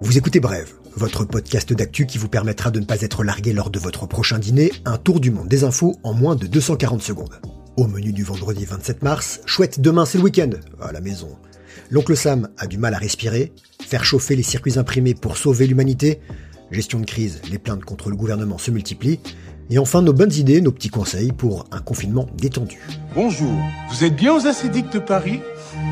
Vous écoutez Brève, votre podcast d'actu qui vous permettra de ne pas être largué lors de votre prochain dîner, un tour du monde des infos en moins de 240 secondes. Au menu du vendredi 27 mars, chouette, demain c'est le week-end, à la maison. L'oncle Sam a du mal à respirer, faire chauffer les circuits imprimés pour sauver l'humanité, gestion de crise, les plaintes contre le gouvernement se multiplient, et enfin nos bonnes idées, nos petits conseils pour un confinement détendu. Bonjour, vous êtes bien aux Acédiques de Paris?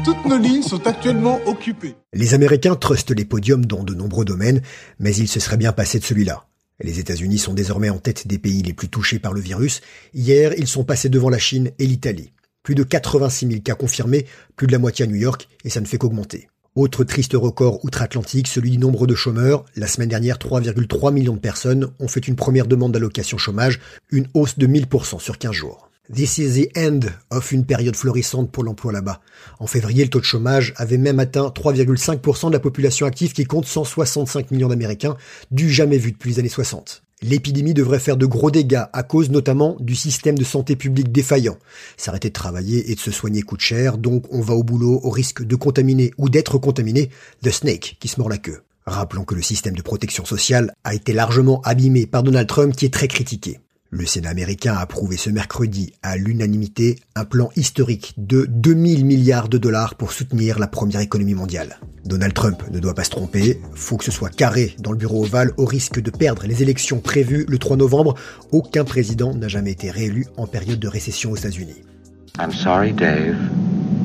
Toutes nos lignes sont actuellement occupées. Les Américains trustent les podiums dans de nombreux domaines, mais il se serait bien passé de celui-là. Les États-Unis sont désormais en tête des pays les plus touchés par le virus. Hier, ils sont passés devant la Chine et l'Italie. Plus de 86 000 cas confirmés, plus de la moitié à New York, et ça ne fait qu'augmenter. Autre triste record outre-Atlantique, celui du nombre de chômeurs. La semaine dernière, 3,3 millions de personnes ont fait une première demande d'allocation chômage, une hausse de 1000% sur 15 jours. This is the end of une période florissante pour l'emploi là-bas. En février, le taux de chômage avait même atteint 3,5% de la population active qui compte 165 millions d'Américains, du jamais vu depuis les années 60. L'épidémie devrait faire de gros dégâts à cause notamment du système de santé publique défaillant. S'arrêter de travailler et de se soigner coûte cher, donc on va au boulot au risque de contaminer ou d'être contaminé, the snake qui se mord la queue. Rappelons que le système de protection sociale a été largement abîmé par Donald Trump qui est très critiqué. Le Sénat américain a approuvé ce mercredi à l'unanimité un plan historique de 2000 milliards de dollars pour soutenir la première économie mondiale. Donald Trump ne doit pas se tromper, faut que ce soit carré dans le bureau ovale au risque de perdre les élections prévues le 3 novembre. Aucun président n'a jamais été réélu en période de récession aux États-Unis. I'm sorry, Dave.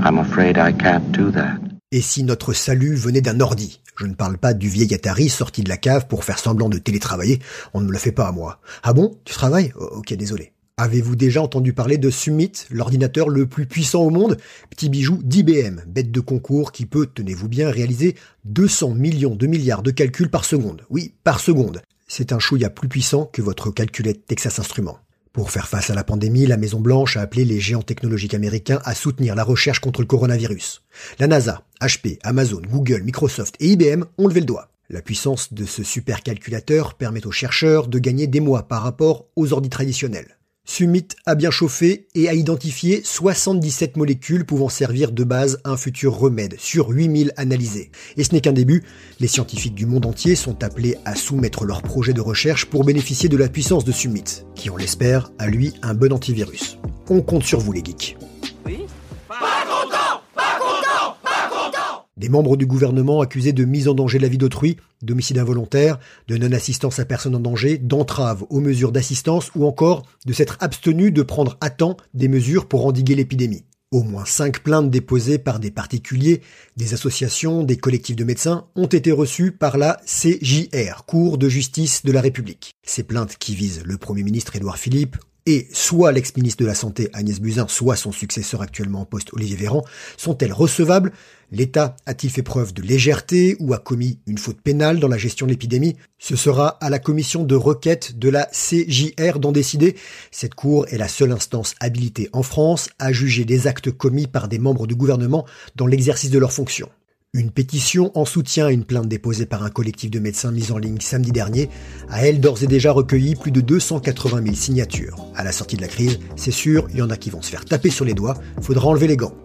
I'm afraid I can't do that. Et si notre salut venait d'un ordi? Je ne parle pas du vieil Atari sorti de la cave pour faire semblant de télétravailler, on ne me le fait pas à moi. Ah bon? Tu travailles? Ok, désolé. Avez-vous déjà entendu parler de Summit, l'ordinateur le plus puissant au monde? Petit bijou d'IBM, bête de concours qui peut, tenez-vous bien, réaliser 200 millions de milliards de calculs par seconde. Oui, par seconde. C'est un chouïa plus puissant que votre calculette Texas Instruments. Pour faire face à la pandémie, la Maison-Blanche a appelé les géants technologiques américains à soutenir la recherche contre le coronavirus. La NASA, HP, Amazon, Google, Microsoft et IBM ont levé le doigt. La puissance de ce supercalculateur permet aux chercheurs de gagner des mois par rapport aux ordi traditionnels. Summit a bien chauffé et a identifié 77 molécules pouvant servir de base à un futur remède sur 8000 analysés. Et ce n'est qu'un début, les scientifiques du monde entier sont appelés à soumettre leurs projets de recherche pour bénéficier de la puissance de Summit, qui on l'espère a lui un bon antivirus. On compte sur vous les geeks. Des membres du gouvernement accusés de mise en danger de la vie d'autrui, d'homicide involontaire, de non-assistance à personne en danger, d'entrave aux mesures d'assistance ou encore de s'être abstenus de prendre à temps des mesures pour endiguer l'épidémie. Au moins cinq plaintes déposées par des particuliers, des associations, des collectifs de médecins ont été reçues par la CJR, Cour de justice de la République. Ces plaintes qui visent le Premier ministre Édouard Philippe et soit l'ex-ministre de la Santé Agnès Buzyn, soit son successeur actuellement en poste Olivier Véran, sont-elles recevables? L'État a-t-il fait preuve de légèreté ou a commis une faute pénale dans la gestion de l'épidémie? Ce sera à la commission de requête de la CJR d'en décider. Cette cour est la seule instance habilitée en France à juger des actes commis par des membres du gouvernement dans l'exercice de leurs fonctions. Une pétition en soutien à une plainte déposée par un collectif de médecins mise en ligne samedi dernier a elle d'ores et déjà recueilli plus de 280 000 signatures. À la sortie de la crise, c'est sûr, il y en a qui vont se faire taper sur les doigts, faudra enlever les gants.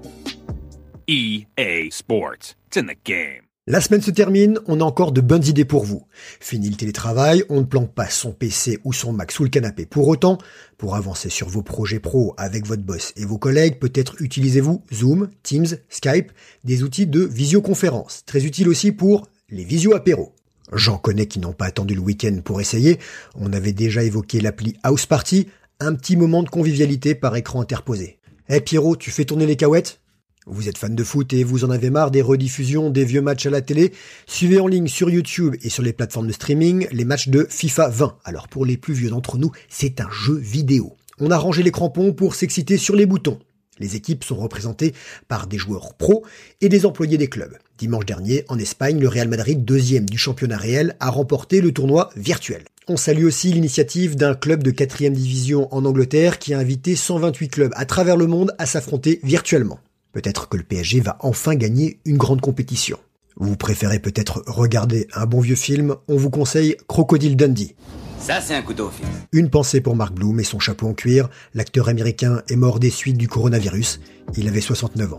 EA Sports. It's in the game. La semaine se termine, on a encore de bonnes idées pour vous. Fini le télétravail, on ne planque pas son PC ou son Mac sous le canapé. Pour autant, pour avancer sur vos projets pro avec votre boss et vos collègues, peut-être utilisez-vous Zoom, Teams, Skype, des outils de visioconférence. Très utile aussi pour les visio apéros. J'en connais qui n'ont pas attendu le week-end pour essayer. On avait déjà évoqué l'appli House Party, un petit moment de convivialité par écran interposé. Eh Pierrot, tu fais tourner les cahuètes? Vous êtes fan de foot et vous en avez marre des rediffusions des vieux matchs à la télé? Suivez en ligne sur YouTube et sur les plateformes de streaming les matchs de FIFA 20. Alors pour les plus vieux d'entre nous, c'est un jeu vidéo. On a rangé les crampons pour s'exciter sur les boutons. Les équipes sont représentées par des joueurs pros et des employés des clubs. Dimanche dernier, en Espagne, le Real Madrid, deuxième du championnat réel, a remporté le tournoi virtuel. On salue aussi l'initiative d'un club de quatrième division en Angleterre qui a invité 128 clubs à travers le monde à s'affronter virtuellement. Peut-être que le PSG va enfin gagner une grande compétition. Vous préférez peut-être regarder un bon vieux film, on vous conseille Crocodile Dundee. Ça, c'est un couteau fixe. Une pensée pour Mark Bloom et son chapeau en cuir. L'acteur américain est mort des suites du coronavirus. Il avait 69 ans.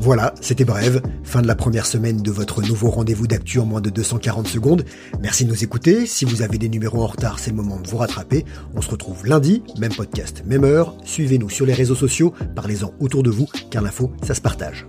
Voilà, c'était bref. Fin de la première semaine de votre nouveau rendez-vous d'actu en moins de 240 secondes. Merci de nous écouter. Si vous avez des numéros en retard, c'est le moment de vous rattraper. On se retrouve lundi, même podcast, même heure. Suivez-nous sur les réseaux sociaux, parlez-en autour de vous, car l'info, ça se partage.